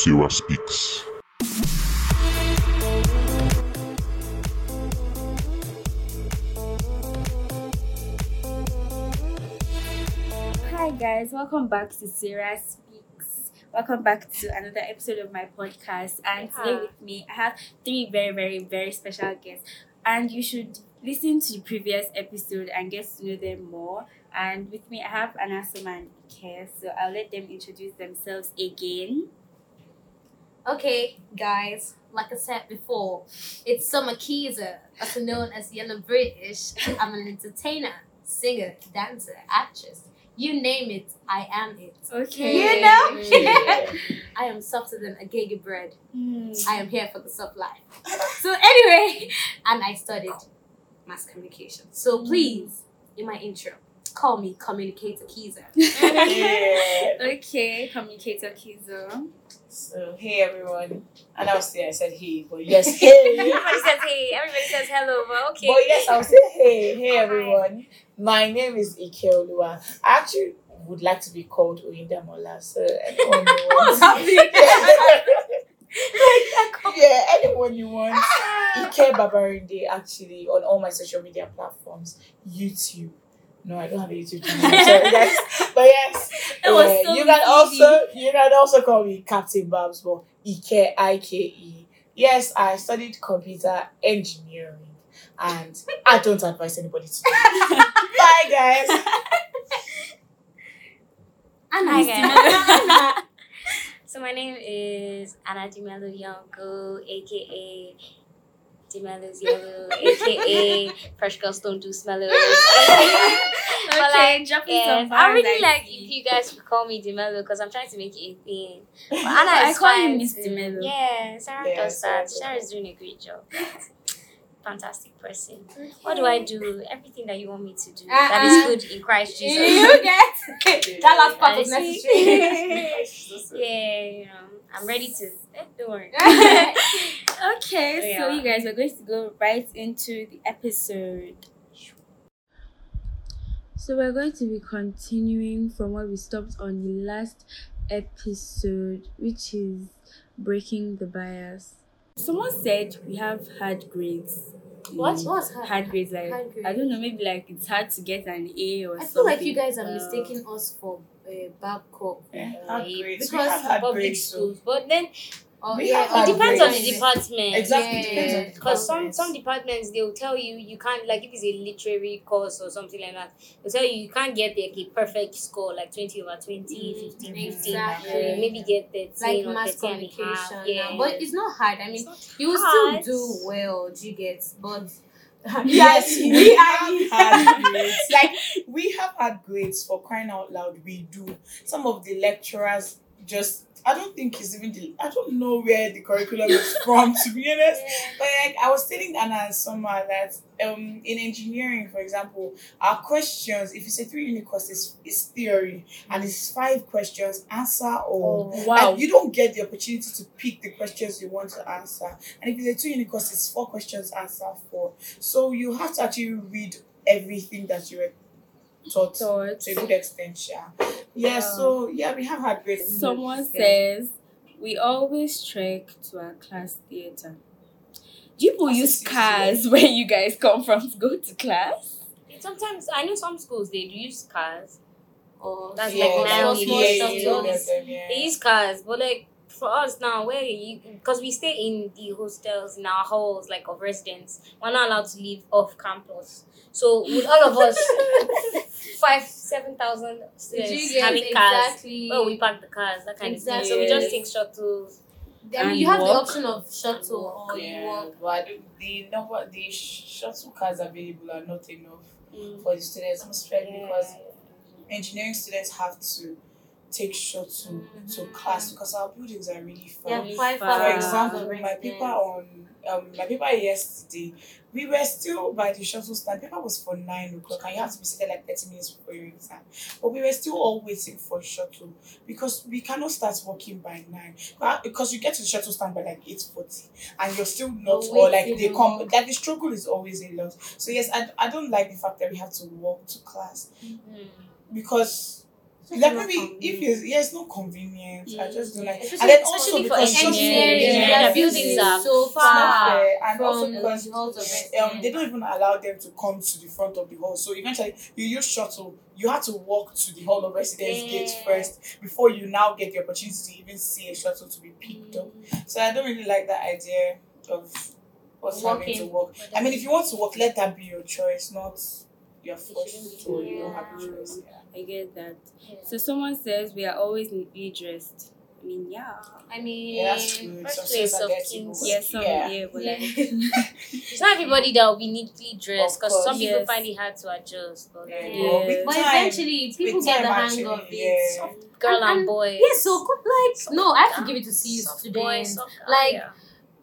to Sarah Speaks. Hi guys, welcome back to Sarah Speaks. Welcome back to another episode of my podcast. And today with me, I have three very, very, very special guests. And you should listen to the previous episode and get to know them more. And with me, I have Anna, Summer and Ike. So I'll let them introduce themselves again. Okay, guys, like I said before, it's Summer Kizor, also known as Yellow British. I'm an entertainer, singer, dancer, actress. You name it, I am it. Okay. You know? I am softer than a gigi bread. Hmm. I am here for the soft life. So anyway, and I studied mass communication. So please, in my intro, call me Communicator Kizor. okay, communicator Kizor. So hey everyone, and I was say I said hey, but yes hey. Everybody says hey. Everybody says hello, but okay. But yes, I'll say hey, hey everyone. My name is Ike Olua. I actually would like to be called Oyindamola, so anyone you want. yeah, anyone you want. Ike Babarinde actually on all my social media platforms, YouTube. No, I don't have a YouTube channel. Sorry, guys. But yes, That was yeah, so you can easy. also you can also call me Captain Babs, but Ike I K E. Yes, I studied computer engineering, and I don't advise anybody to do it. Bye, guys. Anna, Okay. so my name is Anna Dmello Yonko, aka Dmello's Yellow, aka Fresh Girls Don't Do Smellos. But Okay, like, dropping yes, some I really I like see. if you guys could call me Dmello because I'm trying to make it a thing. But Anna I is call you Miss too. Dmello. Yeah, Sarah Yeah, does that. Sarah Sarah is doing a great job. Fantastic person. What do I do? Everything that you want me to do. that Uh-uh. is good in Christ Jesus. You get that last part I was see. necessary. yeah, you know, I'm ready to. eh, Don't worry. Okay, so Yeah. you guys are going to go right into the episode. So we're going to be continuing from where we stopped on the last episode, which is breaking the bias. Someone said we have hard grades. What? What's hard? Hard grades, like Hard grades. I don't know, maybe like it's hard to get an A or I something. I feel like you guys are Uh, mistaking us for uh, Babcock. Yeah, uh, hard grades. Because Public grades, so- schools, but then oh, We yeah, it depends on the department. Exactly, Yeah. depends on Because some some departments they'll tell you you can't like if it's a literary course or something like that they'll tell you you can't get like a perfect score like twenty over 20, Mm, 15, 15. exactly. So you maybe get thirteen like or mass 13 and a communication. half. Yeah, But it's not hard. I mean, you will hard. still do well, you get? But Yes, we yeah. have hard grades. Like we have hard grades for crying out loud. We do. Some of the lecturers just I don't think it's even the I don't know where the curriculum is from to be honest. But like I was telling Anna and Summer that um in engineering, for example, our questions, if it's a three unit course, it's, it's theory and it's five questions, answer all. Oh, wow. And you don't get the opportunity to pick the questions you want to answer. And if it's a two unit course, it's four questions, answer four. So you have to actually read everything that you were taught Thought. to a good extent, yeah. Yeah, Wow. so yeah, we have had great Someone Yeah. says we always trek to our class theater. Do you people use a cars where you guys come from to go to class? Sometimes I know some schools they do use cars. oh, That's yeah, like now small, you small use stuff. it. so- yeah, yeah. They use cars, but like for us now, where you because we stay in the hostels in our halls like of residence, we're not allowed to leave off campus. So with all of us, five seven thousand Do you students get having cars. exactly? Well, we park the cars, that kind of thing. So we just take shuttles. I mean, And you have the option of shuttle or you yeah, walk. but the number the shuttle cars available are not enough Mm. for the students, most especially Yeah. because engineering students have to take shuttle to Mhm. class because our buildings are really far. Yeah, Really far. far. For example, from my paper on um my paper yesterday, we were still by the shuttle stand. Paper was for nine o'clock, and you have to be seated like thirty minutes before your exam. But we were still all waiting for shuttle because we cannot start working by nine. But- Because you get to the shuttle stand by like eight forty, and you're still not You're or like they come. long. Like the struggle is always a lot. So yes, I, I don't like the fact that we have to walk to class Mm. because Just like maybe if it's yeah, it's not convenient. I just don't like. Especially- And then also for because just engineering, Yeah, yeah, the buildings are so far and also because the halls of um, they don't even allow them to come to the front of the hall. So eventually, you use shuttle. You have to walk to the hall of residence gate first before you now get the opportunity to even see a shuttle to be picked up. So I don't really like that idea of us having to walk. I mean, if you want to walk, let that be your choice, not you're forced to. You don't have a choice. Yeah. I get that. Yeah. So someone says we are always neatly dressed. I mean, yeah. I mean, Yeah, that's good. First Some place of kings. but Yes, some yeah. yeah, but Yeah. like It's not everybody that will be neatly dressed because some course. people find it hard to adjust. But Yeah, like, Yeah. but time- eventually people get the hang actually, of it. yeah. girl And- and, and- boy. Yeah, so good. Like Soft no, I have to give it to see soft boy, students. soft guy, Like, yeah.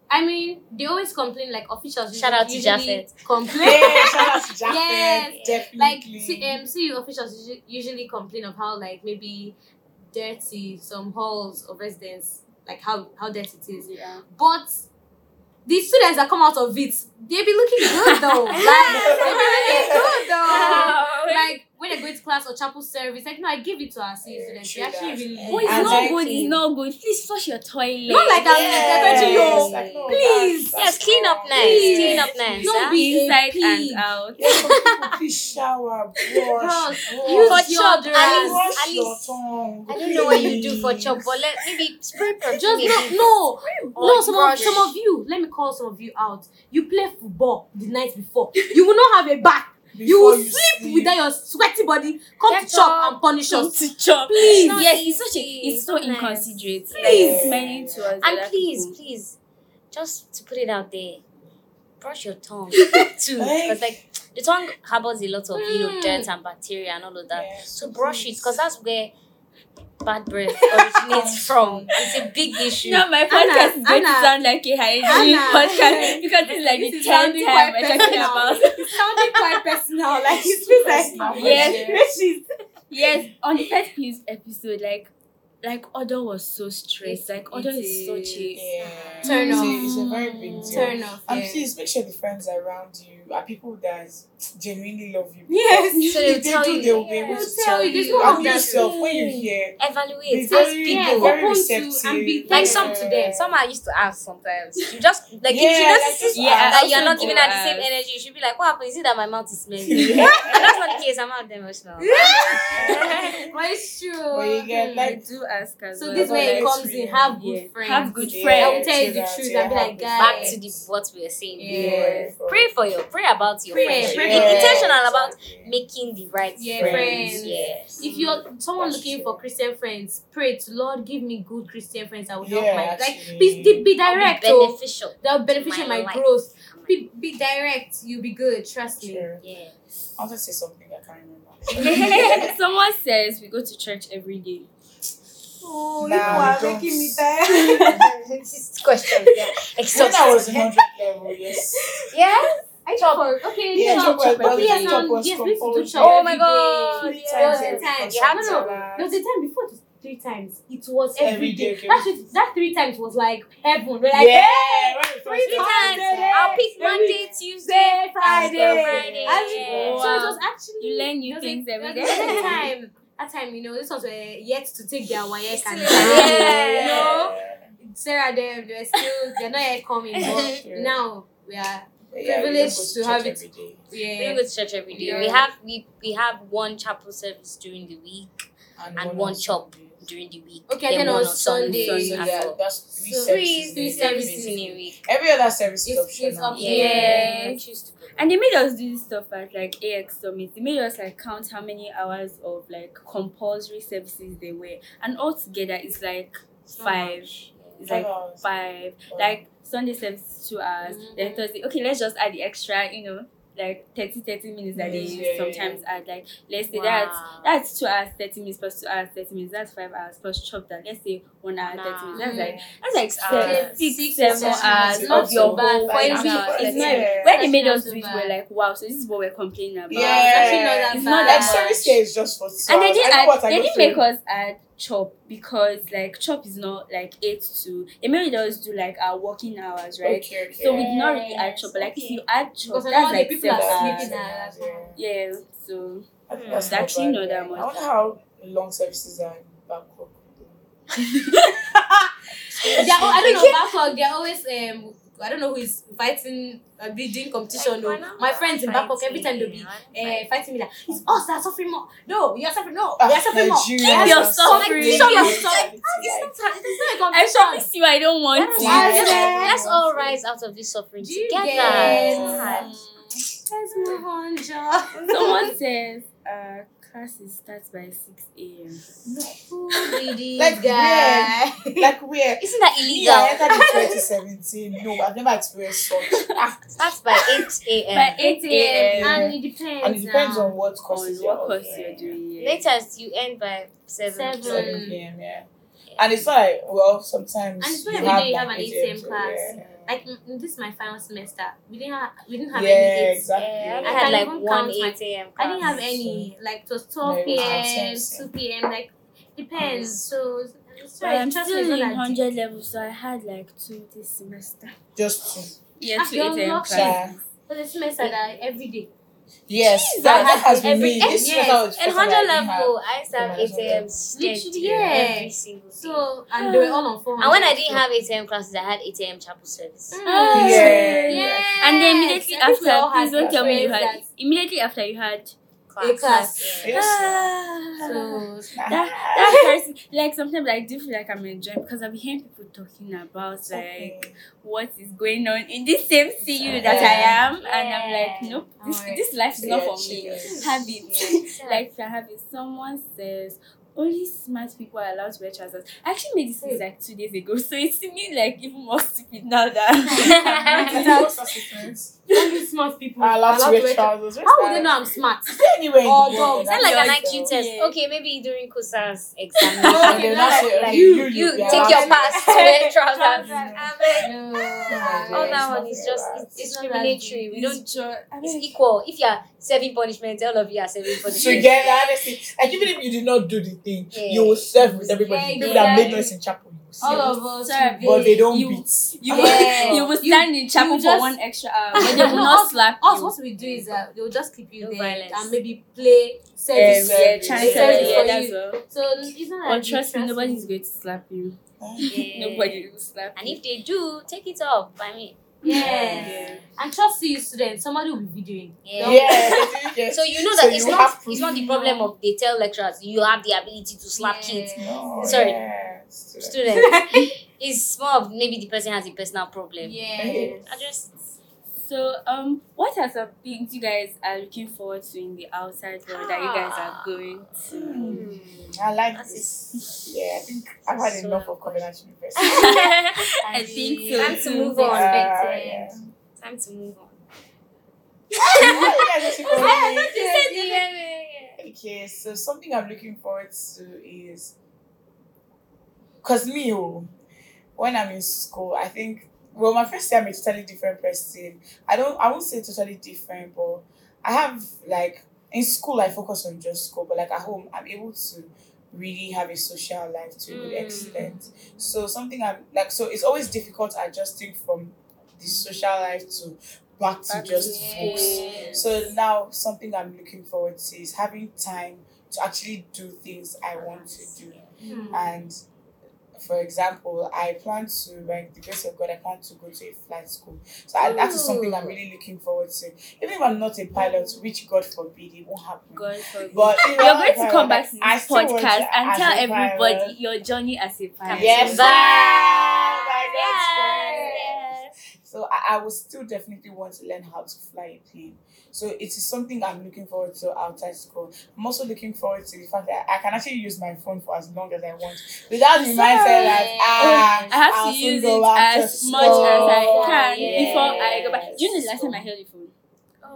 I mean, they always complain like officials. Shout out to usually Complain. Yeah, shout out to Japheth. Yes. Definitely. like see, um, see officials usually complain of how like maybe dirty some halls of residence, like how how dirty it is. yeah. But the students that come out of it, they be looking good though. like they be looking good though. like when they go to class or chapel service, like no, I give it to our CU Yeah, students. They actually that. really Yeah. do. Oh, it's And not good. clean. It's not good. Please flush your toilet. Not like I'm Yes, touching you. like, no, Please. that's- yes, clean up wrong. nice. Please. Clean up nice. Don't huh? be- inside pig. and out. Yeah, some please shower, use For your chop, dress. at least- at your least- tongue. I don't know what you do for please. chop, but let maybe spray perfume. Just maybe. no, no, no. Some of, some of you, let me call some of you out. You play football the night before. You will not have a bath. You Before will sleep without your sweaty body. Come Get to chop up. and punish Come us. to chop. Please. Yes, Not it's such a it's so nice. inconsiderate. Like Please. smiling to us. And please, people. please, just to put it out there, brush your tongue too, Hey. because like the tongue harbors a lot of you know Mm. dirt and bacteria and all of that. Yes, So brush it, because that's where bad breath oh, originates from. Oh, it's a big issue. No, my Anna, podcast is going to sound like a hygiene Anna. podcast because it's like This the is tenth sounding time quite we're talking personal. about. It's sounding quite personal. Like it feels like Yes. Yes, on the first peeves episode, like like Odo was so stressed. Like Odo is such a Yeah. Turn off. It's a very big deal. turn off. And yeah. please make sure the friends around you are people that genuinely love you. Yes. So if they'll tell do, you. they will be able They'll to tell tell you. There's you. no And harm be that yourself when you hear. Be Evaluate. very, Ask be people. very Open to receptive. and be Like some today. Some I used to ask sometimes. You just like if Yeah, you like notice just Yeah, ask. that you're not giving go her the same energy, you should be like, What happened? Is it that my mouth is smelling? That's not the case, I'm not emotional. But it's true. But you get, I like, do ask as so well. this way it comes in. Have good friends. Have good friends. I will tell you the truth. I'll be like, guys. Back to the what we are saying Yeah. Pray for your pray about your Pray, friendship. pray Be for- intentional about exactly. making the right Yeah, friends. friends. Yes. If you're someone That's looking true. for Christian friends, pray to Lord give me good Christian friends that will help my like actually. be, be, be direct. Be beneficial. That will benefit my my, growth. Be, be direct. You'll be good. Trust me. Sure. Yeah. I want to say something I can't remember. Someone says we go to church every day. Oh, Nah, you are don't. making me tired. this question. Yeah. when I was in 100 level, yes. Yeah. I chop. Okay, Yeah, chop. chop was- but yes, chop was yes, we used to do chop Oh my. God, Three yeah. There was times a every time. You had no, no. There was a time before it was three times. It was every Every day. day. That shit, that three times was like heaven. We're like, yeah, hey, when it three was- times. I'll pick Every Monday, Tuesday, Friday, Friday. And Yeah. So it was actually You learn new things a, every there was day. a time. That time, you know, this was uh, yet to take their WAEC and Yeah. you know, Sarah, them they were still they're not yet coming, but now we are But yeah, we privileged to have it. every day. We go to church every day. We have we we have one chapel service during the week and on one chop during the week. Okay, then one on Sunday. So yeah, that's three So- services. three services in a week. Every other service is It's- it's optional. optional. Yeah. Yeah. Choose to go. And they made us do this stuff at like AX Summit. They made us like count how many hours of like compulsory services they were. And altogether it's like five. It's Five like hours. five. Wow. Like Sunday service two hours. Then Mhm. Thursday, okay, let's just add the extra, you know, like 30, 30 minutes that they Minutes, yeah, yeah, sometimes add. Like, let's say that's that's two hours, 30 minutes plus two hours, 30 minutes. That's five hours plus chop that. Let's say one hour, 30 minutes. That's like that's like Six seven, hours. six, Six, seven seven hours hours. of your so bad. whole For week. every- It's it's not- yeah. when they made us do it, we're like, wow, so this is what we're complaining about. It's actually not Yeah, that It's bad. not like that service here is just for two And they didn't add, they didn't make us add chop because like chop is not like eight to they made us do like our working hours, right? Okay, okay. So we did not really add chop, but like if you add chop, that's like people seven are hours. sleeping at Yeah. Yeah, so I think Hmm. that's It's not actually not that much. I wonder how long services are in Babcock. They're, al- I don't know Babcock. They're always um. I don't know who is fighting, uh, be doing competition. Like, though. why not My friends in Babcock, every time they'll be fighting? uh, fighting me like, it's us that are suffering more. No, you're suffering. No, Ah, you're suffering more. Nigerians You're are suffering. Competition of Like, suffering. like, It's not a I competition. I promise you, I don't want That's to. why- Let's, let's all rise out of this suffering Do together. Let's move on, Joe. Someone says uh, classes starts by 6 a.m. Who did Like, guy? like where? Isn't that Me, I illegal? entered in 2017. No, I've never experienced such. Ah, Starts by 8 a.m. By 8 8 a.m. a.m. And it depends. and it depends on what on courses what you're course you're doing. yeah. Latest, you end by 7. Seven. 7 p.m. Yeah. And it's not like, well, sometimes. And it's not you every day you have an 8 8 a.m. so, class. yeah. Like this is my final semester. We didn't have we didn't have yeah, any eights. exactly. Yeah, I I had like one eight a.m. I didn't have any. Like it was No, 12 it was p.m., same, same. 2 p.m. Like depends. So it's But. I'm Trust still in not 100 level, so I had like two this semester. Just two. Yeah, Ah, two you're 8 a.m. lucky. classes. But the semester that every day. Yes, Jesus. that, that has been Every- me. This yes. semester was And first I 100 didn't have- level, I used to have Yeah, 8 a.m. Literally, yeah. every single day. So and they were all on 400. and when I didn't have ATM classes, I had ATM chapel service. Ah. Yeah. Yeah. And then immediately I think we all after, had please don't tell me you had. Immediately after you had. Class. class. Yes. Ah. So that that person like sometimes I do feel like I'm enjoying because I've been hearing people talking about like okay. what is going on in this same CU that I am, and I'm like, nope, this Alright. this life is not for me. Have it. Like if I have it, someone says only smart people are allowed to wear trousers. I actually made this list like two days ago, so it's to me like even more stupid now that What's that difference? Only smart people I'm allowed to wear trousers. How would they know I'm smart? Anyway, Or you dogs. go, Is that like an IQ yourself. test? Yeah. Okay, maybe during Kusa's Okay, examination. they'll like, you, you, you be take your pass to wear trousers. Trousers. Amen. No. All that one is just it's It's not discriminatory. We don't. It's ju- I It's mean, equal. If you're serving punishment, all of you are serving punishment. Together, honestly, like even if you did not do the thing, you will serve with everybody. Yeah, People that make exactly. noise in chapel, you will serve. All of us. Sorry, but they don't You- beat. you Yeah. will you will stand in chapel for just- one extra hour, but they will not slap Us, you. what we do is that they will just keep you No there violence. and maybe play Um, service. yeah, Service. chance Service yeah, for that's you. all. So it's not But that trust me, nobody's going to slap you. Yeah. Nobody will slap And you. if they do, take it off. I mean, Yeah. And trust you, students, somebody will be videoing. yeah. Yeah, yes. So you know So that it's not it's not the problem of they tell lecturers you have the ability to slap Yeah. kids. No, Sorry. Yeah, student. Students. it's more of maybe the person has a personal problem. Yeah. I just So, um, what are some things you guys are looking forward to in the outside world that you guys are going to? Hmm. I like That this. Yeah, I think I've had So enough of Covenant University. I think so. Time to move on. Uh, yeah. Time to move on. That's. Okay, so something I'm looking forward to is because me, oh, when I'm in school, I think well, my first year I'm a totally different person. I don't, I won't say totally different, but I have like in school I focus on just school, but like at home I'm able to really have a social life to a good Mm. extent. So something I'm like, so it's always difficult adjusting from the social life to back to Back just school. books. So now something I'm looking forward to is having time to actually do things I want to do. Hmm. And for example, I plan to, by the grace of God, I plan to go to a flight school. So I, that is something I'm oh. really looking forward to. Even if I'm not a pilot, which God forbid, it won't happen. God forbid. But You're going to come back to this I podcast and tell everybody your journey as a pilot. Yes, Bye. ma'am. Like, that's Yes, great. yes. So I, I will still definitely want to learn how to fly a plane. So it is something I'm looking forward to outside school. I'm also looking forward to the fact that I can actually use my phone for as long as I want without the mindset that ah, I have I'll to use it as much as I can Yes. before I go back. Do you know the last time I held the phone?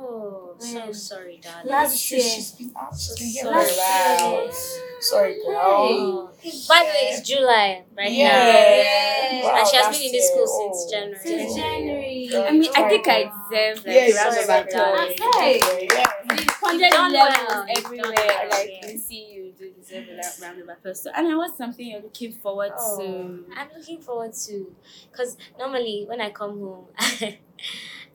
Oh, so sorry, darling. Last That's true. year. She's been out. She's been here Sorry. for a. Sorry, girl. Oh. By the way, it's July right Yeah. now. Yeah. Wow, and she has been in this school Oh. since January. Since January. Girl, I mean, I think I deserve like Yeah, a you round of deserve applause. it. Okay. Yeah. Hundred You've done levels well. You've everywhere. done like yeah. you see, you do deserve a la- round of applause. So, and I was something you're looking forward Oh, to. I'm looking forward to, because normally when I come home,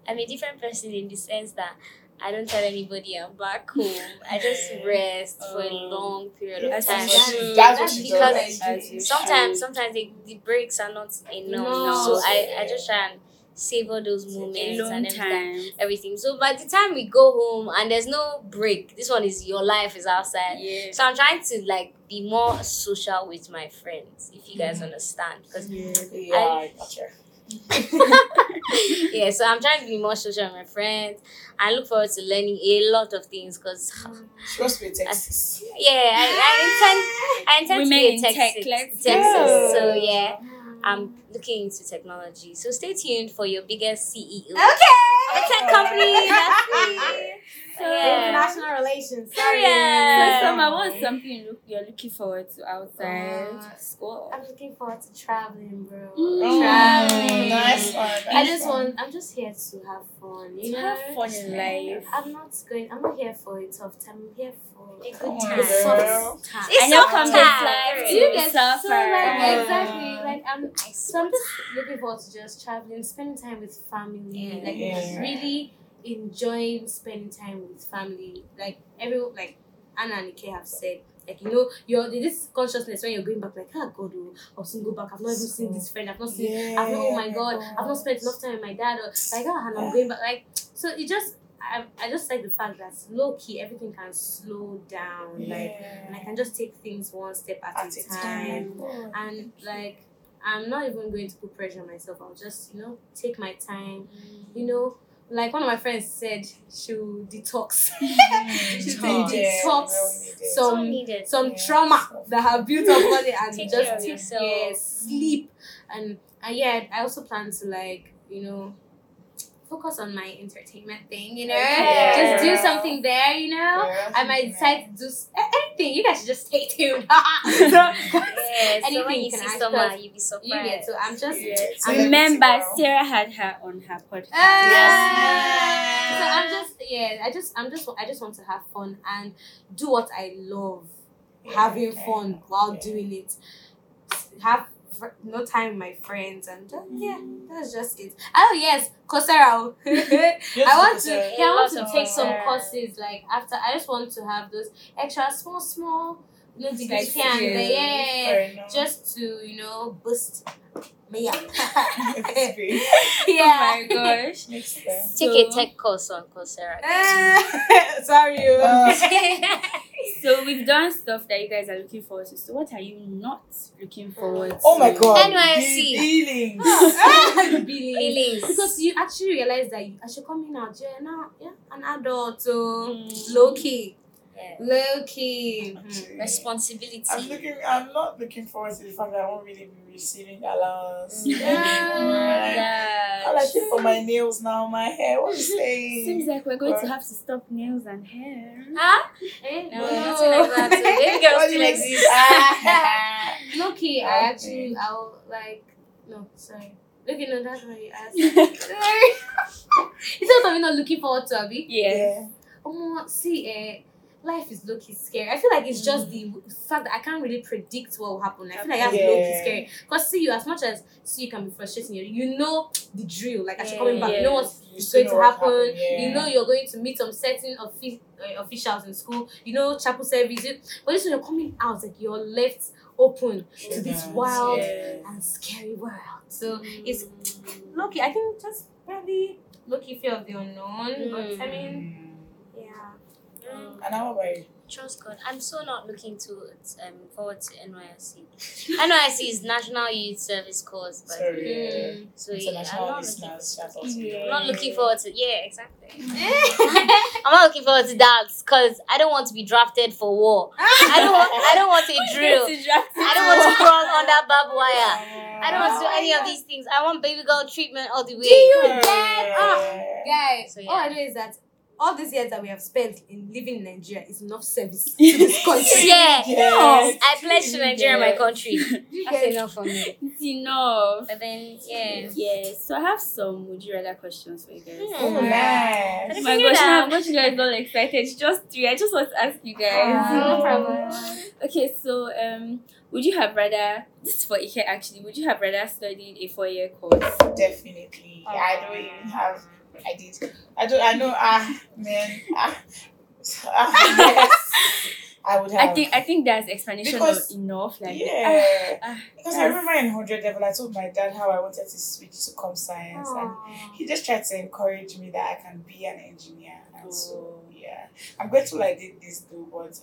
I'm a different person in the sense that I don't tell anybody I'm back home. I just rest for a Oh. long period of As time. you That's, that's what she because- does. As Sometimes, should. sometimes the, the breaks are not enough. No. So I, I just try and savor those moments and everything. time. everything. So by the time we go home and there's no break, this one is your life is outside. Yeah. So I'm trying to like be more social with my friends, if you guys Mhm. understand. Because Yeah. Yeah, I gotcha. yeah, so I'm trying to be more social with my friends. I look forward to learning a lot of things because She wants to be a Texas. yeah, I, I intend I intend Women to be in a tech, Texas. let's Texas. go. So yeah, I'm looking into technology. So stay tuned for your biggest CEO. Okay. A tech company. That's me. So, Yeah. International relations. Sorry. Yeah. So, Summer, what's something you look, you're looking forward to outside Uh, school? I'm looking forward to traveling, bro. Mm. Traveling. Nice one. I just one. want. I'm just here to have fun. You To know. have fun in life. I'm not going. I'm not here for a tough time. I'm here for A good time. girl. soft time. It's and you'll time. this life Do you get suffer. so like Yeah. exactly like I'm so I'm just looking forward to just traveling, spending time with family, Yeah. like Yeah. really enjoying spending time with family. Like everyone, like Anna and Ike have said, like you know, you're this consciousness when you're going back, like ah God, oh, I'll soon go back. I've not even seen this friend. I've not seen. Yeah. I've not. Oh my God, I've not spent enough time with my dad. Or like ah, and I'm going back. Like so, it just. I, I just like the fact that low key everything can slow down like and I can just take things one step at, At a time. time. And like, I'm not even going to put pressure on myself. I'll just, you know, take my time. You know, like one of my friends said, she'll detox. Mm-hmm. She's take detox So some needed. some Yeah. trauma that have built up on it and Take just take yourself. yeah, sleep and and yeah, I also plan to like you know focus on my entertainment thing. You know, Yeah. just do something there. You know. I might decide to do anything. You guys should just stay tuned. so, Yeah, so Anything when you you can see ask someone, us. you be surprised. you get so I'm just Yeah. Remember, Sarah had her on her podcast. So I'm just yeah, I just I'm just I just want to have fun and do what I love, having fun while Yeah. doing it. Have fr- no time with my friends and just, yeah, that's just it. Oh yes, Coursera. I want to yeah, I want to of take some courses like after I just want to have those extra small small you know degrees here and there. Yeah, just to you know boost me up. It's yeah. Oh my gosh. Makes sense. Take a So- tech course on Coursera. Sorry. you. Uh, So we've done stuff that you guys are looking forward to. So what are you not looking forward to? oh my god. NYSC. Feelings. The Billings. Feelings. Because you actually realize that you, as you're coming out, you're now yeah, an adult, so Mm. low key, Yeah. low key. Hmm. Responsibility. I'm looking. I'm not looking forward to the fact that I won't really be receiving allowance. Yeah. All I pay for my nails now, my hair. What are you saying? Seems like we're going to have to stop nails and hair. Huh? Eh, No, no. like that. Baby girl What still do you exists. Low key, I actually, I'll like, no, sorry. Look, you know, that's what you asked. Sorry. Is that something not looking forward to, Abby? yes. Yeah. Oh, see, eh, life is low key scary. I feel like it's just the fact that I can't really predict what will happen. I feel like that's low key scary. Because CU, as much as CU can be frustrating, you you know the drill. Like as you're coming back, you know what's You going to know happen. yeah. You know you're going to meet some certain offi- uh, officials in school. You know chapel service. But this when you're coming out, like you're left open to this wild Yeah. and scary world. So it's Loki. I think just probably Loki fear of the unknown. But I mean, yeah. Mm. And how about you? Trust God. I'm so not looking to um forward to NYSC. NYSC is National Youth Service Course, but Sorry. Mm. so yeah, I'm not looking. listeners, shout out to Yeah. I'm not looking forward to yeah, exactly. I'm not looking forward to that because I don't want to be drafted for war. I don't want I don't want a drill. I don't want to crawl under barbed wire. I don't want to do any of these things. I want baby girl treatment all the way. Do you get ah, guys? So, All I yeah. know is that all these years that we have spent in living in Nigeria is enough service to this country. Yeah. Yes. I pledge to Nigeria, my country. You That's get- enough for me. It's enough. But then, yeah. Yes. So I have some would you rather questions for you guys. Hmm. Oh, nice. Oh my gosh, now I'm going to get all excited. It's just three. I just want to ask you guys. No problem. Okay, so um, would you have rather this is for Ike actually? Would you have rather studied a four year course? Definitely. Yeah, I don't even have I did. I don't. I know. Ah, man. Ah, ah, yes. I would have. I think I think that's explanation Because- enough. Like yeah. ah, because I remember in hundred level, I told my dad how I wanted to switch to com science, and he just tried to encourage me that I can be an engineer. And so yeah, I'm grateful I did this though, but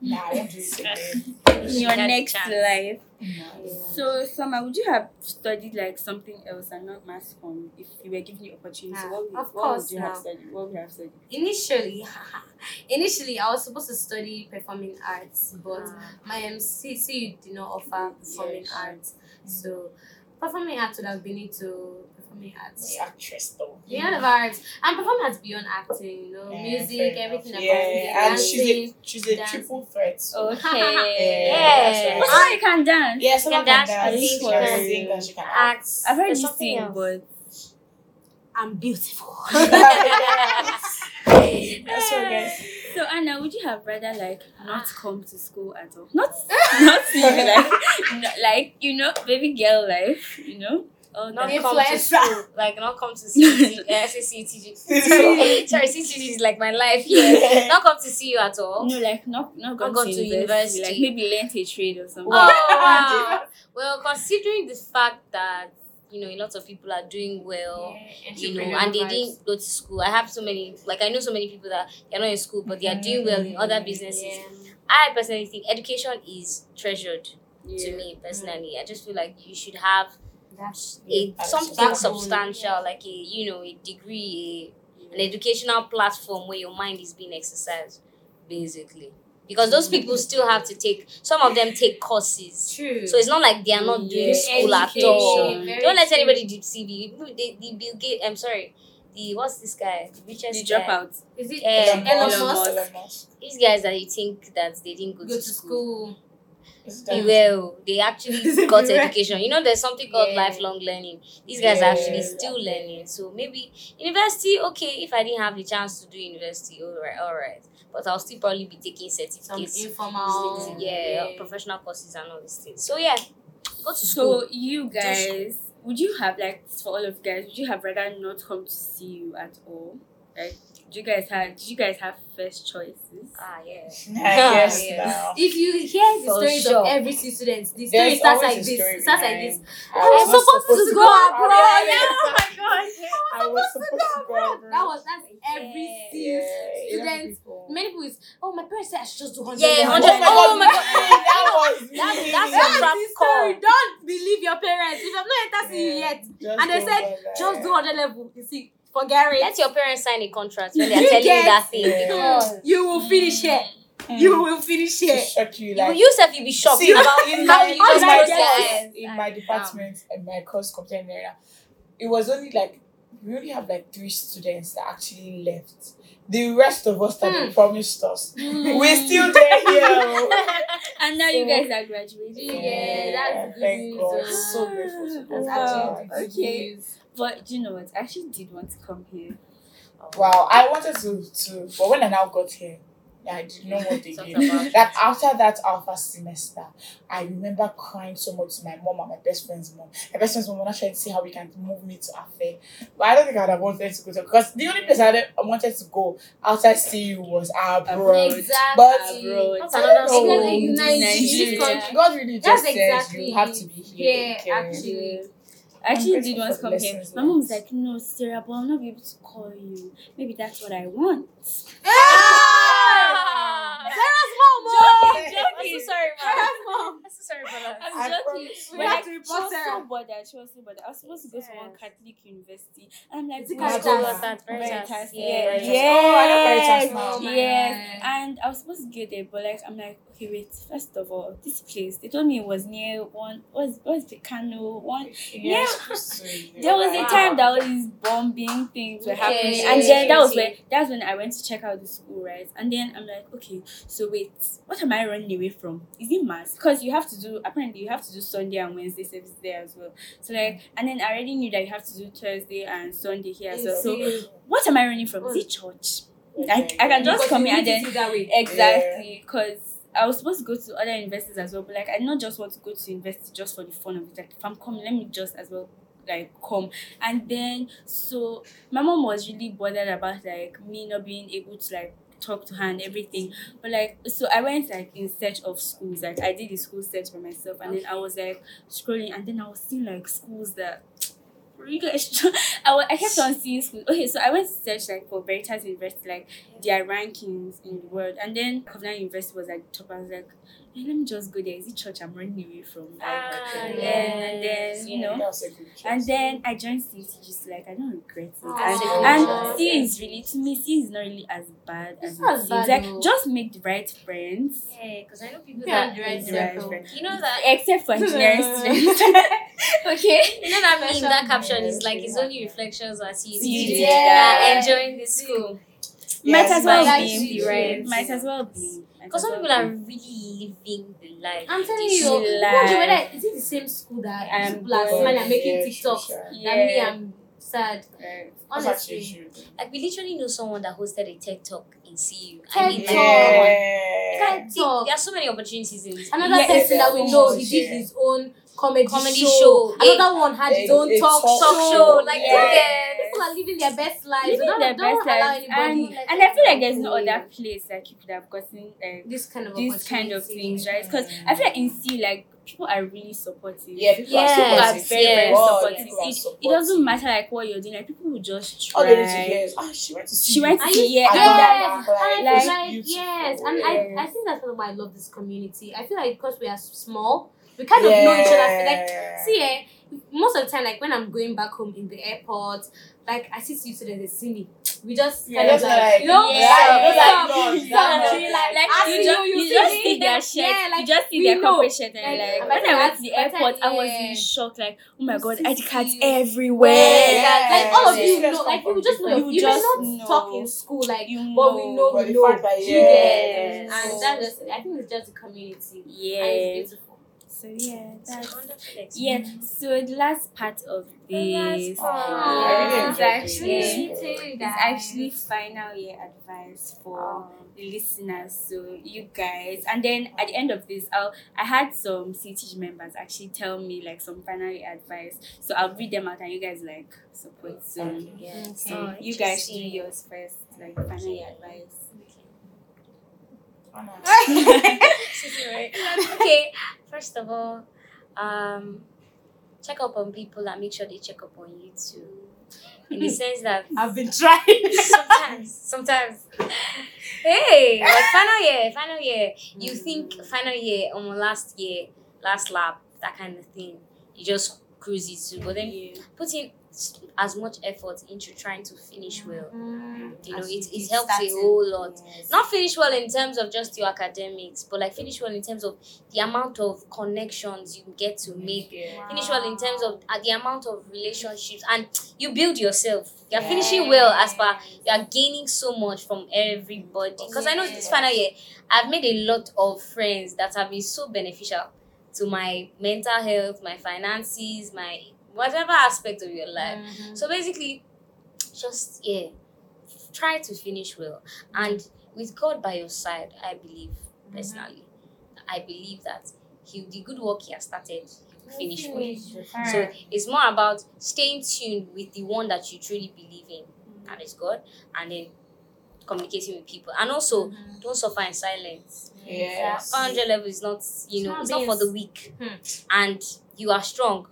nah, I won't do it again. in your next life. So, Summer, would you have studied like something else and not mass comm if you were given the opportunity? Ah, what would, of what course would you have studied? What would you have studied? Initially, initially I was supposed to study performing arts, but my MCC did not offer performing Yes. arts. So performing arts would have been into performing arts. This actress though. Beyond of arts. And performing arts beyond acting, you know, Yeah, music, everything enough. about yeah, it. and dancing. she's a she's a dance. triple threat. so- Okay. Yeah, But Summer, you can dance. Yeah, someone can can dance, dance, sing, she she can can sing, and she can act. Act. I've heard There's you sing, else. but I'm beautiful. That's what guys. so Anna, would you have rather like not ah. come to school at all? Not not to you, like no, like you know, baby girl life, you know? All Not that. come to school, like not come to see uh, CCTG. Sorry, CCTG is like my life here. Not come to CU at all. No, like not not Not gone gone to, to university, like maybe learnt a trade or something. Oh, wow. well, considering the fact that you know a lot of people are doing well, you know, and they didn't go to school. I have so many, like I know so many people that they're not in school, but they are doing well in other businesses. I personally think education is treasured to me personally. I just feel like you should have That's a something backbone, substantial, like a you know a degree, a, an educational platform where your mind is being exercised, basically. Because those people still have to take. Some of them take courses, true. so it's not like they are not doing Yeah, school at all. Very Don't let anybody deceive you. People- The, the Bill Gates. I'm sorry. The what's this guy? The richest The guy. dropout. Is it Eh, Elon Elon Musk? Musk. These guys that you think that they didn't go, Go to school. Is They that- They actually got education. You know, there's something called Yeah. lifelong learning. These guys are actually still learning. So maybe university, okay, if I didn't have the chance to do university, all right, all right. But I'll still probably be taking certificates Some certificates. informal. yeah, professional courses and all these things. So yeah, go to school. So you guys, would you have like for all of you guys, would you have rather not come to CU at all? Like, do you guys have? Did you guys have first choices? ah yes. I guess Yeah. now. If you hear the For stories sure. of every student, the story There's starts like this. story It starts like this. I I was was supposed to go abroad. Yeah. Oh my god. I was supposed to go abroad. That was that's every Yeah. single Yeah, student. people. Many people is oh my parents said I should just do hundred. Yeah, Oh 100. my Oh god, my God. that was That's- really- that's That's a trap story. call. Don't believe your parents. If I've not entered CU Yeah. yet, Just and they said, by that. just do hundred level. You see, forget it. Let your parents sign a contract when they're You telling you that thing Yeah. because You will finish here. Mm. You will finish to here. shock you you, like you self you be shocked See, about in how my, you in just my, close I your get eyes. in my department, in my course computer area, it was only like we only have like three students that actually left. The rest of us that they Hmm. promised us, we're still there here. And now you guys are graduating. Yeah, that's good thank news, God. So grateful. So That's Wow, actually good okay. news. But do you know what? I actually did want to come here. Wow, I wanted to to, but when I now got here, I did not want to Talk again. about That after that alpha semester, I remember crying so much to my mom and my best friend's mom. My best friend's mom was trying to see how we can move me to Afe. But I don't think I'd have wanted to go to because the only place I had- wanted to go outside CU was abroad. Exactly. But Abroad. That's another Oh, Because Nigeria. Nigeria. God really just That's says exactly- you have to be here. Yeah, okay? actually. I actually did grateful want to for come here. My mom was like, no, Sarah, but I'll not be able to call you. Maybe that's what I want. Ah! Sarah's mom, Joking, oh! joking. I'm so sorry, man. Sarah's mom. I'm so sorry that. I'm I joking. We have to she was so bothered. She was so bothered. I was supposed to go to one Catholic university. And I'm like, Is it "Why Caritas? don't Caritas, Veritas, Veritas. Yes. Oh, Veritas now. Oh yes. And I was supposed to get there, but like, I'm like, okay, wait. First of all, this place, they told me it was near one, what's, what's the canoe? One, Yeah. there was a time that all these bombing things were Okay, happening, yeah, and then that was when that's when I went to check out the school, right? And then I'm like, okay, so wait, what am I running away from? Is it mass? Because you have to do apparently you have to do Sunday and Wednesday service there as well. So like, and then I already knew that you have to do Thursday and Sunday here as well. So what am I running from? Is it church? I, I can just Because come here and then. Exactly, because I was supposed to go to other universities as well, but like I not just want to go to university just for the fun of it. Like if I'm coming, let me just as well like come. And then so my mom was really bothered about like me not being able to like talk to her and everything. But like so i went like in search of schools. Like i did the school search by myself and then i was like scrolling and then i was seeing like schools that guys I, I kept on seeing schools okay so i went to search like for veritas university like their rankings in the world and then covenant university was like top i was like hey, let me just go there is it church i'm running away from like, Ah, and yes, then you know That was a and then I joined CT just like I don't regret it. Aw. And, Aw. and C is really to me C is not really as bad It's as not it seems. bad Like though. just make the right friends. Yeah, because I know people Yeah, that the right the right friends. you know that Except for engineering students. okay. you know that meme Special that caption is like it's only reflections as you Yeah. yeah. enjoying the school. Might as well like be. the right. Might as well be. Might Because some people are really living the life. I'm telling you, She wonder whether is it the same school that I'm people are going- smiling and making Yeah, TikToks sure, sure. that me I'm sad. Right. That's actually Honestly. true. Like we literally know someone that hosted a TED talk in CU. I TED mean, Talk. like, Yeah. TED Talk. there are so many opportunities in this. Another Yeah, person that we know, he did Yeah. his own comedy, Comedy show. show. Another one had his own talk, talk show. show, like, yeah. People are living their best lives. Living don't, their don't best allow lives. And, anybody and I feel like there's no other place like you could have gotten like this kind of these kind of things, right? Because I feel like in C, like people are really supportive. Yeah, people Yes, are are supportive. very, very yes, supportive. people are It, supportive. it doesn't matter like what you're doing. Like people will just try. All they need to hear is, ah, she went to see She went to see yeah, yes, and and I like- like yes, and I, I think that's why I love this community. I feel like because we are small, we kind of know each other. Like see, eh, most of the time, like when I'm going back home in the airport, like I see you students, they see me. We just Yeah, kind of like, like- you know, Yeah. like, Just stop, like nod, stop, yeah. chill, like, like I you see just you, you see just see their shirts, Yeah, like, you just see their know. corporate shirt, and Like, like, when I went to the by the airport, I was yeah. in shock. Like, oh my god, see ID cards everywhere. Yeah, like all of you know, like you just know, You you, just may not know. talk in school, like, You but we know, we the know, fact you yes. and that just, I think it's just the community, Yeah. it's beautiful. So yeah, that's yeah. So the last part of this part. I is actually this. Me Yeah. too, it's actually final year advice for the listeners. So you guys, and then at the end of this, I'll I had some CTG members actually tell me like some final year advice. So I'll read them out, and you guys like support. So Okay. Yeah. so Oh, you guys do yours first, like final year advice. okay, first of all, um, check up on people and make sure they check up on you too. In the sense that I've been trying. sometimes, sometimes, hey, like final year, final year, you think final year, um, last year, last lap, that kind of thing, you just cruise it too. But then Yeah. put in as much effort into trying to finish well. You know, As it, it helps a whole lot. Yes. Not finish well in terms of just your academics, but like finish well in terms of the amount of connections you get to make. Finish well in terms of uh, the amount of relationships, and you build yourself. You're finishing well as per you are gaining so much from everybody. Because I know this final year, I've made a lot of friends that have been so beneficial to my mental health, my finances, my whatever aspect of your life. Mhm. So basically, just yeah, try to finish well, and with God by your side, I believe personally, I believe that He the good work He has started, He finish well. So it's more about staying tuned with the one that you truly believe in, and it's God, and then communicating with people, and also Mhm. don't suffer in silence. Yes. 500 level is not, you know, not it's not for the weak, Hmm. and you are strong,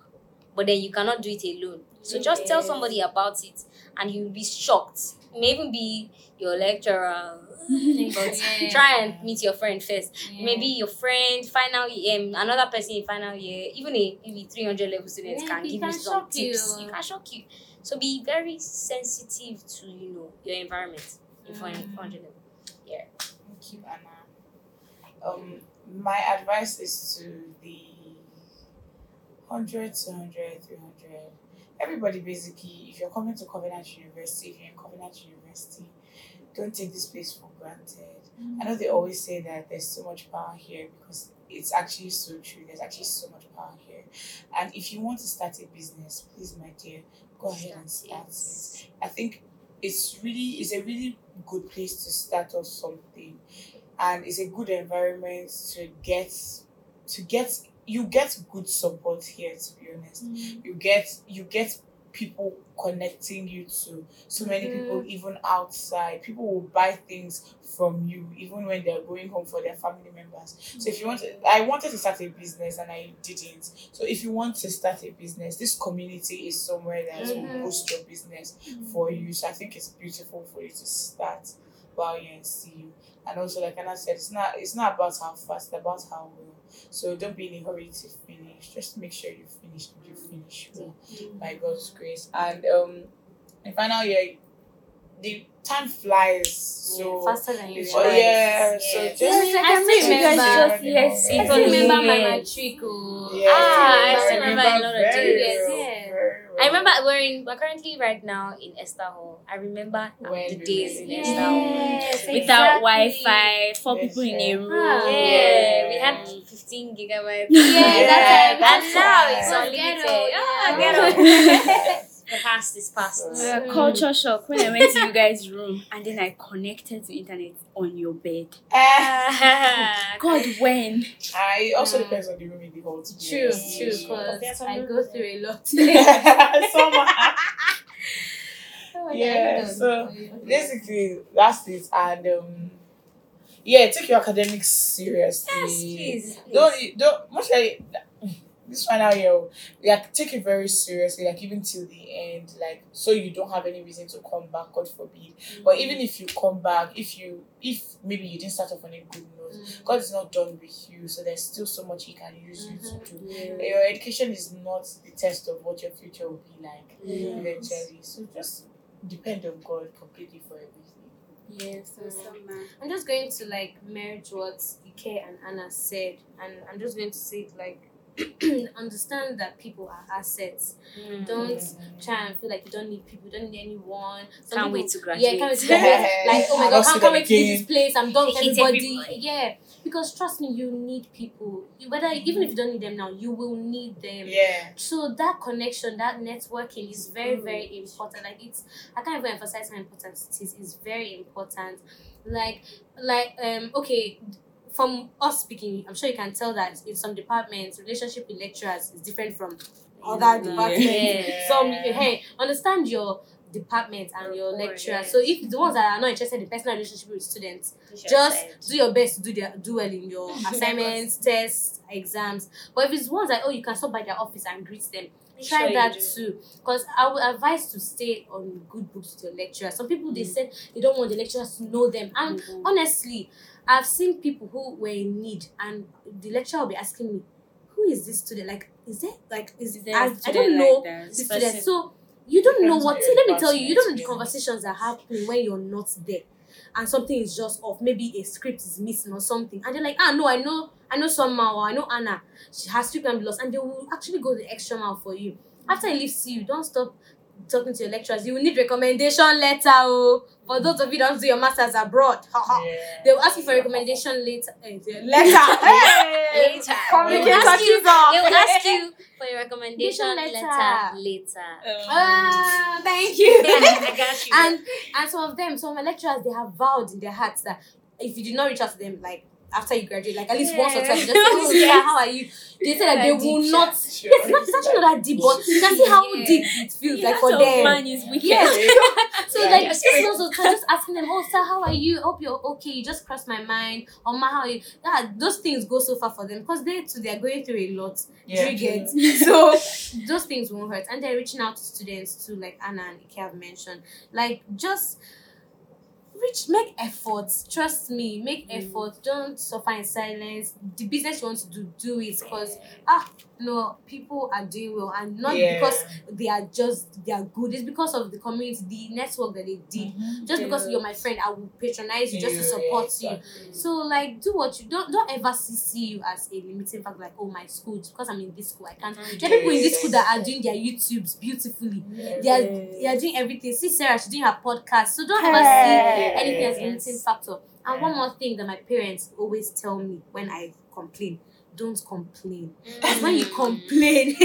but then you cannot do it alone. So just tell somebody about it, and you'll be shocked. It may even be your lecturer. but Yeah. try and meet your friend first. Yeah. Maybe your friend, final year, um, another person in final year, even a maybe 300 level students Yeah, can give can you some tips. you. You can shock you. So be very sensitive to, you know, your environment in Mm. 400 level. Thank you, Anna. Um, my advice is to the 100, 200, 300. Everybody, basically, if you're coming to Covenant University, if you're in Covenant University, don't take this place for granted. I know they always say that there's so much power here because it's actually so true. There's actually so much power here. And if you want to start a business, please, my dear, go ahead and start it. I think it's really it's a really good place to start off something and it's a good environment to get to get you get good support here. To be honest, mm. you get you get people connecting you to so many people mm-hmm. even outside people will buy things from you even when they're going home for their family members so if you want to, i wanted to start a business and i didn't so if you want to start a business this community is somewhere that will Mhm. boost your business mm-hmm. for you so i think it's beautiful for you to start while you're in CU. And also, like Anna said, it's not it's not about how fast, it's about how well. So don't be in a hurry to finish. Just make sure you finish. What you finish well by God's grace. And um, in final year, the time flies. So faster than you before- realize. yeah. So Yes. just Yes, I I still think you guys remember. just yes, I Even remember my yes. matric. oh. Yeah, Ah, I still remember a lot of days. well, Yeah. very well. I remember we're in we're currently right now in Esther Hall. I remember When the days in in Esther Hall. Yes, Without. Wi-Fi, four Yes, people in a room. Ah. Yeah, we had 15 gigabytes. Yeah, Yeah, that's that's and now it's right. unlimited. Ghetto, Ah, yeah. Ghetto. the past is past. Mm. culture shock when I went to you guys' room and then I connected to internet on your bed. God, when? I also Mm. depends on the room in the hall. to be True, honest. true, because I go through a lot. Summer. Oh, Yeah, I so know. basically that's it and um yeah take your academics seriously Yes, please. don't don't much like this final year like take it very seriously like even till the end like so you don't have any reason to come back god forbid but even if you come back if you if maybe you didn't start off on a good note Mm. god is not done with you so there's still so much he can use you to do Yeah. your education is not the test of what your future will be like Yes. eventually. So just depend on God completely for everything. Yes, so summer. I'm just going to like merge what Ike and Anna said, and I'm just going to say it like understand that people are assets. Don't try and feel like you don't need people, you don't need anyone. Some Can't people- wait to graduate. Yeah, can't wait to graduate. Like, oh my god, see can't, them wait to leave this place. I'm done with everybody. everybody. Yeah, because trust me, you need people. You- Whether even if you don't need them now, you will need them. Yeah. So that connection, that networking is very, very important. Like it's, I can't even emphasize how important it is. It's very important. Like, like, um, okay, from us speaking, I'm sure you can tell that in some departments, relationship with lecturers is different from other Yeah. departments. Yeah. Some, hey, understand your department and your Rapport, lecturer. yes. So if the ones that are not interested in personal relationship with students, just do your best to do their do well in your assignments, tests, exams. But if it's ones that oh you can stop by their office and greet them, try that too. Because I would advise to stay on good books with your lecturer. Some people they Mm. said they don't want the lecturers to know them. And honestly, I've seen people who were in need and the lecturer will be asking me, Who is this student? Like, is there like is, Is there I, I don't know the This student. person- So you don't know what see, let me tell you, you don't know the conversations that happen when you're not there and something is just off. Maybe a script is missing or something. And they're like, ah no, I know I know somehow or I know Anna. She has script and lost and they will actually go the extra mile for you. After you leave CU. don't stop talking to your lecturers. You will need recommendation letter. Oh, for those of you that don't do your masters abroad. Yeah. They will ask you for recommendation later. eh, letter. Hey! Later. They will ask you- They will ask you for your recommendation Letter. letter later. Ah, thank you. I got you. and and some of them, some of my lecturers, they have vowed in their hearts that if you did not reach out to them, like after you graduate, like at least once or twice, just say, "Oh, how are you?" They say that they will deep not. Sure. Yes, not, it's actually not that deep, but you can see how Yeah. deep it feels like for them. man is wicked. Yes. So Yeah, like just also just asking them, oh sir, how are you? Hope you're okay. You just crossed my mind. Or ma, how are you? Yeah, those things go so far for them because they too they're going through a lot. Yeah, you get? so those things won't hurt. And they're reaching out to students too, like Anna and Ike have mentioned. Like just reach make efforts. Trust me, make Mm. efforts. Don't suffer in silence. The business you want to do, do it because ah no, people are doing well and not Yeah. because they are just they are good. It's because of the community, the network that they did. Mhm. Just because you're my friend, I will patronize you just to Yeah, support you. So like do what you don't don't ever see, CU as a limiting factor like oh my school because I'm in this school I can't. There are people in this school that are doing their YouTubes beautifully. Yeah. They are they are doing everything. See Sarah, she's doing her podcast. So don't ever see anything as a limiting factor. And one more thing that my parents always tell me when I complain, don't complain. Mm. Because when you complain,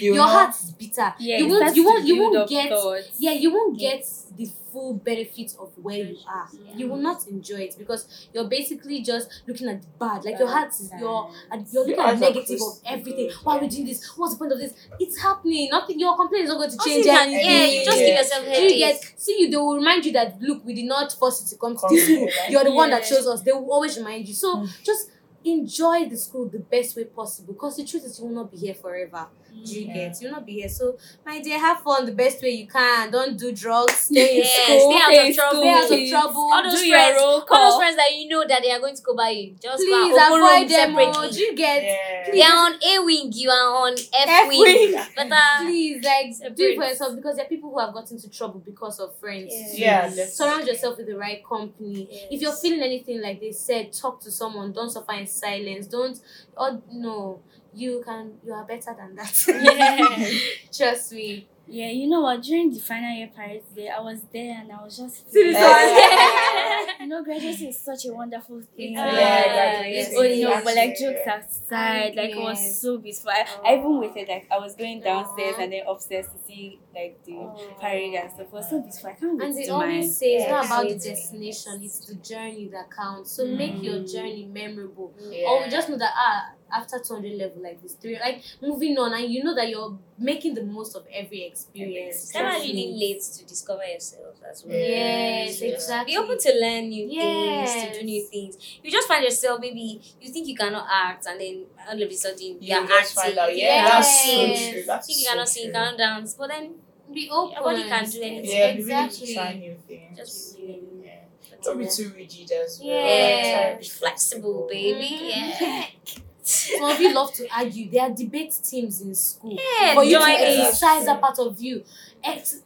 You your know? heart is bitter. Yeah, you won't you won't you won't get thoughts. yeah, you won't Yeah. get the full benefits of where you are. Yeah. You will not enjoy it because you're basically just looking at the bad. Like your heart is your and you're looking Your at negative of closed. everything. Why are we doing this? What's the point of this? It's happening. Nothing. Your complaint is not going to change Nothing can- anything. yeah, you just give yourself Do you get see you? They will remind you that look, we did not force you to come to Come this school. You're the one that Yeah. chose us. They will always remind you. So mm. just enjoy the school the best way possible. Because the truth is, you will not be here forever. Do you Yeah. get? You'll not be here. So my dear, have fun the best way you can. Don't do drugs. Stay in school. stay out Stay of trouble. Stay out of trouble. All those Do your friends, roll all call. those friends that you know that they are going to go by you, just Please go and open room avoid them. Separately. do you get? Yeah. They are on A wing, you are on F, F wing. wing. But uh, Please, like, do it for yourself because there are people who have gotten into trouble because of friends. Yeah. Yeah, Surround yourself with the right company. If you're feeling anything like they said, talk to someone. Don't suffer in silence. Don't. Oh no, you can. You are better than that. Yeah. Trust me. Yeah, you know what? During the final year parade today, I was there and I was just See this feeling- you know, graduation is such a wonderful thing. Yeah, Like, graduation Oh, is you know, but like jokes aside, like it was so beautiful. I, I even waited, like I was going downstairs Aw. and then upstairs to see like the Aw. parade and stuff. It was so beautiful. I can't wait And to they do mine. always say it's not about the destination, it's the journey that counts. So make your Mm. journey memorable. Yeah. Or we just know that ah, after 200 level like this, three like moving on, and you know that you're making the most of every experience. it's never Trust really late to discover yourself as well. Yes, Yeah. exactly. Be open to learn new things, to do new things. You just find yourself maybe you think you cannot act, and then all of a sudden You you're just acting. find out. Yeah, cannot that's so true. That's think you so cannot sing, you cannot dance, but then Be open. Your body can do anything. Yeah, be willing exactly. to try new things. just be willing. Yeah. Don't be too rigid as well. Yeah. Like, Be flexible, baby. Mhm. Yeah. Some of you love to argue. There are debate teams in school. Yeah, For you to join it. exercise that part of you. Ex-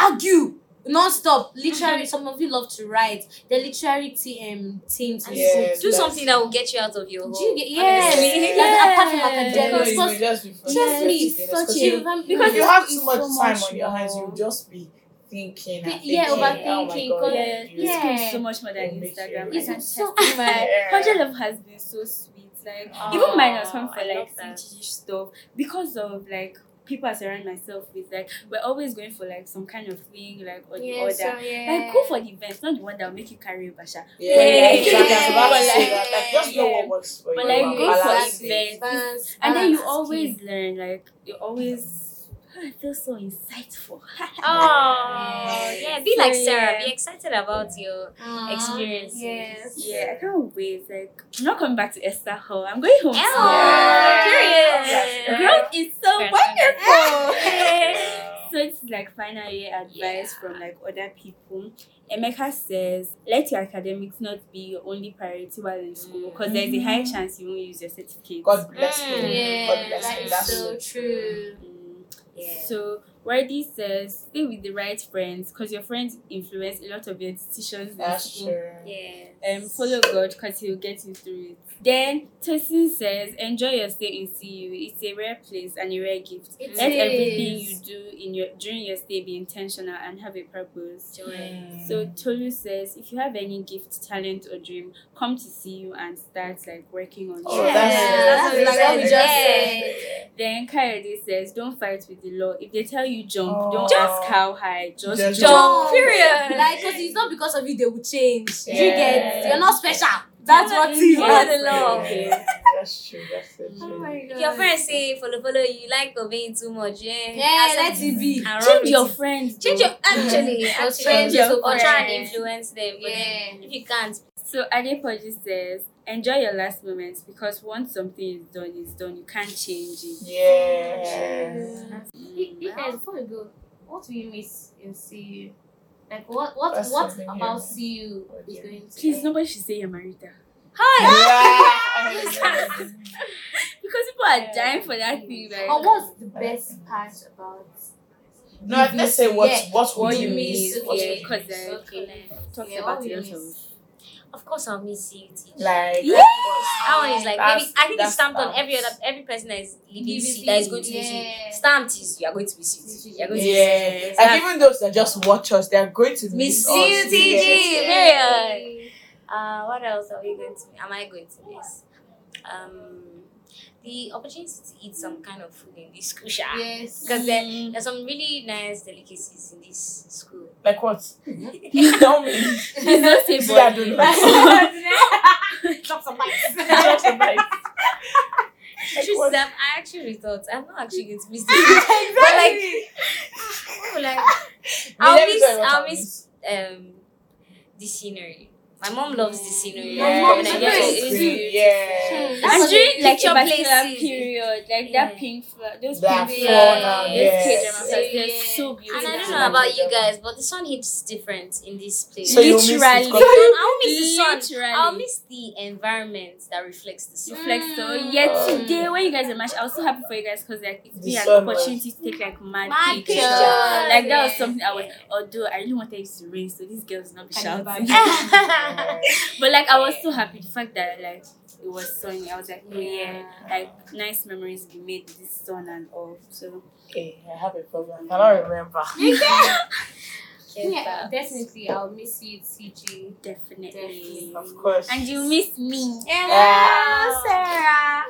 argue non-stop. Literally, some of you love to write. They're literary t- um, teams in Yeah. Do something that will get you out of your hole. Do you get yes? honestly. Like apart from Yeah. No, you just be trust frustrated me, such because you- because if you have it's too much so time much on your hands, you'll just be thinking. And Yeah, thinking, overthinking, Oh God, Yeah, you- this school is Yeah. so much more than Instagram. you- I It's can so- testify. Yeah. Hundred Love has been so sweet. Like Aw, even mine was fun for I like love that. CGG stuff because of like people I surround myself with. Like we're always going for like some kind of thing, like or the yeah, other. so, yeah. Like go for the events, not the one that will make you carry basha. Yeah, But, yeah, like, exactly. I was about to but, say like, that. Like, just know what works for But, you. like, and go for balance events. And then you always learn. Like you always. I feel so insightful. Oh, yeah. Be So, like Sarah. yeah. Be excited about your Aw, experiences. Yes. Yeah, I can't wait. Like I'm not coming back to Esther Hall. I'm going home. Oh, soon. curious. Growth is so Yes. wonderful. So it's like final year advice from like other people. Emeka says, let your academics not be your only priority while in school because there's a high chance you won't use your certificate. God bless Mm. you. God Yeah, bless that you. is That's so true. Mm. Yeah. So Wordy says, stay with the right friends because your friends influence a lot of your decisions That's true. Yeah. Um, follow God because He'll get you through it. Then Tosin says, enjoy your stay in CU. It's a rare place and a rare gift. It Let everything you do in your during your stay be intentional and have a purpose. Joy. Mm. So Tolu says, if you have any gift, talent, or dream, come to CU and start like working on Oh, it. that's, Yeah, that's, that's like what we just said. Then Kayode says, don't fight with the law. If they tell you jump, Oh. don't Jump. ask how high. Just, Just jump. jump. Period. Like, because it's not because of you they will change. You get, you're not special. That's what it Follow is. the. Okay. That's true. That's so oh true. Oh my If your friends say follow follow you like obeying too much, yeah. Yeah, accept let it be. Change your friends. Change your actually, Your actually friends, your or try and influence them. But Yeah. if you can't, So Adepoju says, enjoy your last moments because once something is done, it's done. You can't change it. Yeah. You- you guys, before we go, what do you miss in CU? Like, what what That's what about here. CU is going to Please, nobody should say Yamarita. Yeah. Because people are dying for that thing. Like, Or what's the best part about No, let's say what what what would you you miss, miss? okay. What yeah, you because miss? like, Okay. talks Yeah, about what a we lot of. course I'll miss you. teacher. Like Yeah. That one is like That's- maybe I think it's that's stamped on every other every person that is leaving Leaving C that is going to CU, miss you. Stamped is you are going to miss CU. You are going to Yeah, miss you. and even those that just watch us, they are going to Miss miss you, us. TG. Yeah. Period. Uh, what else are we going to? Am I going to miss? Um, the opportunity to eat some kind of food in this school, sha. Yes. Because there, there's some really nice delicacies in this school. Like what? Tell me. Please don't say See, I don't know. Drop some bites. Drop some bites. Like Truth what? is I actually thought I'm not actually going to miss this. But like, oh, like I'll miss, tell you what I'll I'll miss um the scenery. My mom loves the scenery. Yeah, mom When I loves get it. to It's see- beautiful. Yeah. That's And what during they like a picture places. period, like Yeah. that pink flower, those That pink fauna, flowers, yes. those K they're Yeah. so beautiful. And. I don't know about you guys, but the sun hits different in this place. So you miss it Literally. 'cause- I'll miss the sun. Literally. I'll miss the environment that reflects the sun. reflect so Mm. yeah today when you guys are matched I was so happy for you guys because like it's The been an sun was- opportunity to take like mad, Mad pictures. pictures, like that was yeah. something I was although I really wanted it to rain so these girls not be Can shouting Yeah. but like I was so happy the fact that like it was sunny I was like oh yeah like nice memories be made with this sun and all so Okay, I have a problem. I cannot remember. Yeah, definitely. I'll miss you, CG. definitely, Definitely. Of course. and you miss me Yeah. Sarah.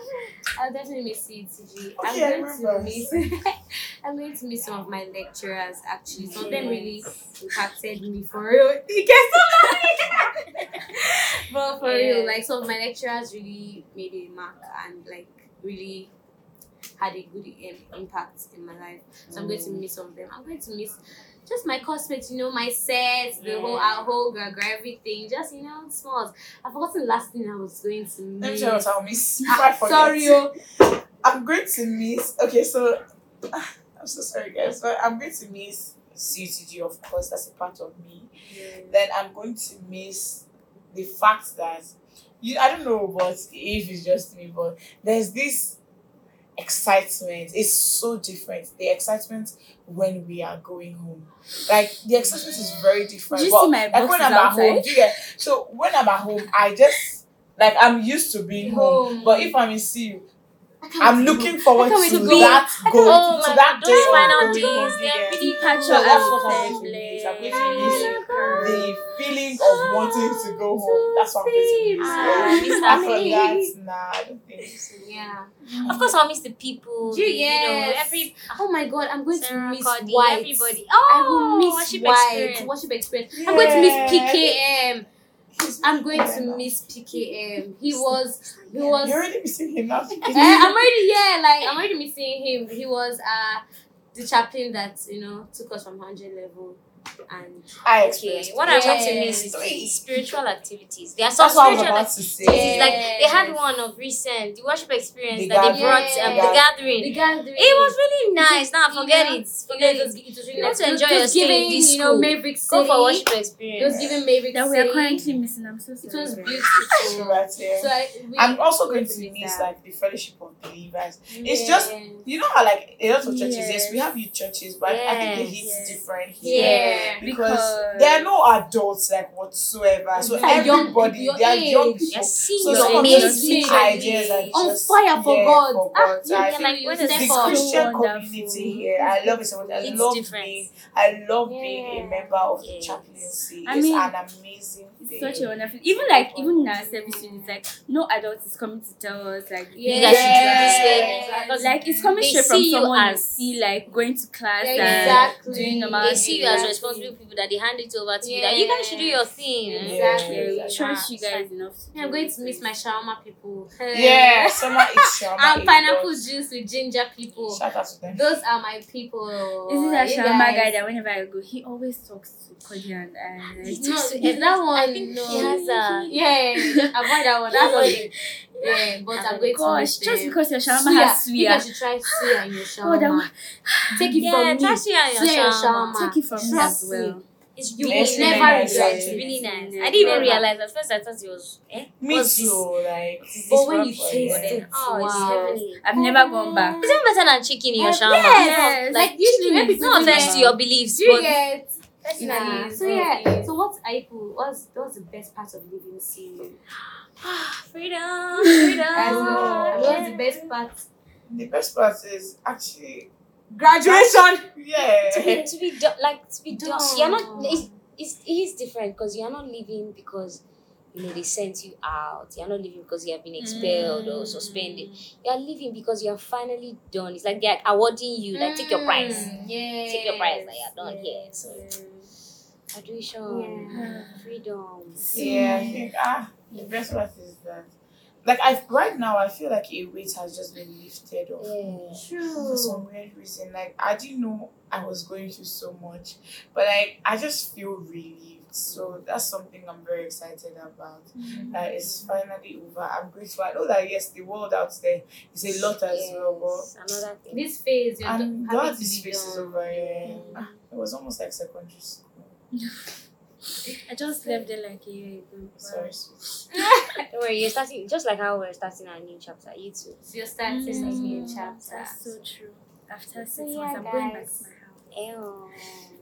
I'll definitely miss you, CG. I'm Okay, I going to miss. I'm going to miss some of my lecturers. Actually, some of them really impacted me for real. You get so funny. but for Yeah. real, like some of my lecturers really made a mark and like really had a good um, impact in my life. So I'm going to miss some of them. I'm going to miss just my classmates, you know, my sets, the whole our whole gra everything. Just you know, smalls. I've forgotten the last thing I was going to miss. Let me tell you what I'll miss. Before I Ah, sorry, oh. I'm going to miss. Okay, so I'm so sorry, guys, but I'm going to miss CTG, of course. That's a part of me. Then I'm going to miss the fact that you. I don't know, but if it's just me, but there's this excitement. It's so different. The excitement when we are going home, like the excitement is very different. Did you but, see my like when I'm at outside? home, do you get? So when I'm at home, I just like I'm used to being home. Home. But if I'm in CU, I'm looking go. forward I can't to to go. that I go Oh to my that God, day those final days, home, they're yeah. really Departure So that's what I'm and going to miss. I'm going to assembly. the feeling of wanting to go home. That's what I'm going to miss. Ah, that Apart from feeling. that, nah, I don't think so. Yeah. Of course, I'll miss the people. You- the, you know, every Oh my god, I'm going Sarah, to miss Cardi, White. everybody. I Oh, will miss worship White. experience. Worship experience. I'm going to miss Yeah. PKM. I'm going to miss PKM. He was. He was. You're already missing him now. Eh, I'm already yeah, like I'm already missing him. He was uh the chaplain that you know took us from hundred level, and I Okay, what it. I'm going to miss is the spiritual activities. There are some That's what I was spiritual about to say. activities. Like they had one of recent, the worship experience The that they brought, um, the gathering. the gathering. It was really nice. Now forget Yeah. it. Forget it was, it. it was really You want nice. to enjoy your was stay in giving, this you know, school. Maverick City. Go for worship experience. It was experience. giving Maverick that we are currently missing I'm so sorry It was beautiful. right here. So I, we, I'm also going to to miss miss that. like the fellowship of believers. It's just- You know how like a lot of churches, yes, we have youth churches, but I think the Yes. heat's Yes. different here. Yeah. Because, Because- there are no adults like whatsoever. So They are young everybody, they are your young people. Just So your some of amazing those ideas are On just fire for yeah, God. For Ah, God. you I Yeah, feel like you when step is the. Christian wonderful. community here, I love it so much. I It's love different. being, I love being a member of the chaplaincy. I it's an amazing It's thing. such a wonderful even like even in our service it's like no adult is coming to tell us like You guys should do this way. Yes. like it's coming They straight from someone you as- see like going to class Yeah, and exactly. doing normal They see you as Exactly. Responsible people that they hand it over to you. That you guys should do your thing. Yeah. yeah, Exactly. trust you guys enough Yeah, I'm going to miss my shawarma people. Yeah, summer is shawarma. and pineapple does. juice with ginger people. Shout out to them. Those are my people. This is a You shawarma guys- guy that whenever I go, he always talks to Cody and I. He No, talks to is that one? I think no. he has a. Yeah, avoid that one. That's what. Yeah, but I'm going to Gosh, miss just them. because your shawarma Suya. has You guys suya. should try suya in your God, I shawarma. Take it Yeah, from me. try suya in your Suya shawarma. shawarma. Take it from me Trust as well. It's You really will It's nice. never really nice, regret yeah. It's really nice. Never. I didn't even realize at first. I thought it was. Eh? Me too. Like, This is But when you for taste it, oh, it's heavenly. I've never gone back. It's even better than chicken in your Yes, shawarma. yes. Like, Like, usually when people no do offense to your beliefs, Do you but get? Personally, Yeah. So yeah. So what Aipu? What's what's the best part of living CU? freedom, freedom. As well. What's the best part? the best part is actually, Graduation. yeah. to be to be do- like to be done. Done. You're not. It's, it's it is different because you're not leaving because you know they sent you out. You're not leaving because you have been expelled or suspended. You are leaving because you are finally done. It's like they're awarding you, like take your prize. Yeah. Take your prize, like you're done here. Yes, So graduation, Yeah. freedom. Yeah, I think ah the best part is that like I right now I feel like a weight has just been lifted off. Yeah. For some weird reason, like I didn't know I was going through so much, but like I just feel relieved. So that's something I'm very excited about. That it's finally over. I'm grateful. I know that yes, the world out there is a lot as well, Yes, Another thing. This phase, you're I'm happy glad to this be space is over. Yeah. Ah, It was almost like secondary school. I just left there like a year ago. Sorry. Don't worry, you're starting just like how we're starting our new chapter. You too. So you're starting a new Mm, chapter. That's so true. After So six yeah, months, I'm going back to my house. Ew.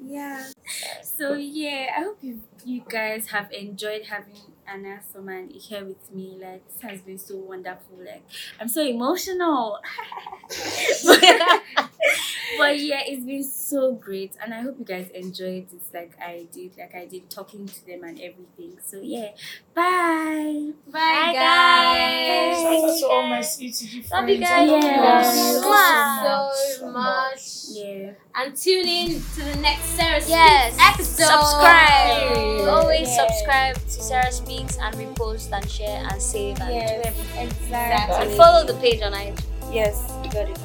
Yeah. So yeah, I hope you you guys have enjoyed having Anna Soman here with me. Like this has been so wonderful. Like I'm so emotional. but yeah, it's been so great, and I hope you guys enjoyed it like I did. Like I did talking to them and everything. So yeah, bye. Bye, Bye, guys. Shout out to all my CTG friends. Love you I guys. love you Yes. all so much. Yeah. And tune in to the next Sarah Yes. Speaks episode. Subscribe. Always Yeah. subscribe to Sarah Speaks and repost and share and save and do Yes. everything. Exactly. And follow the page on IG. Yes, you got it.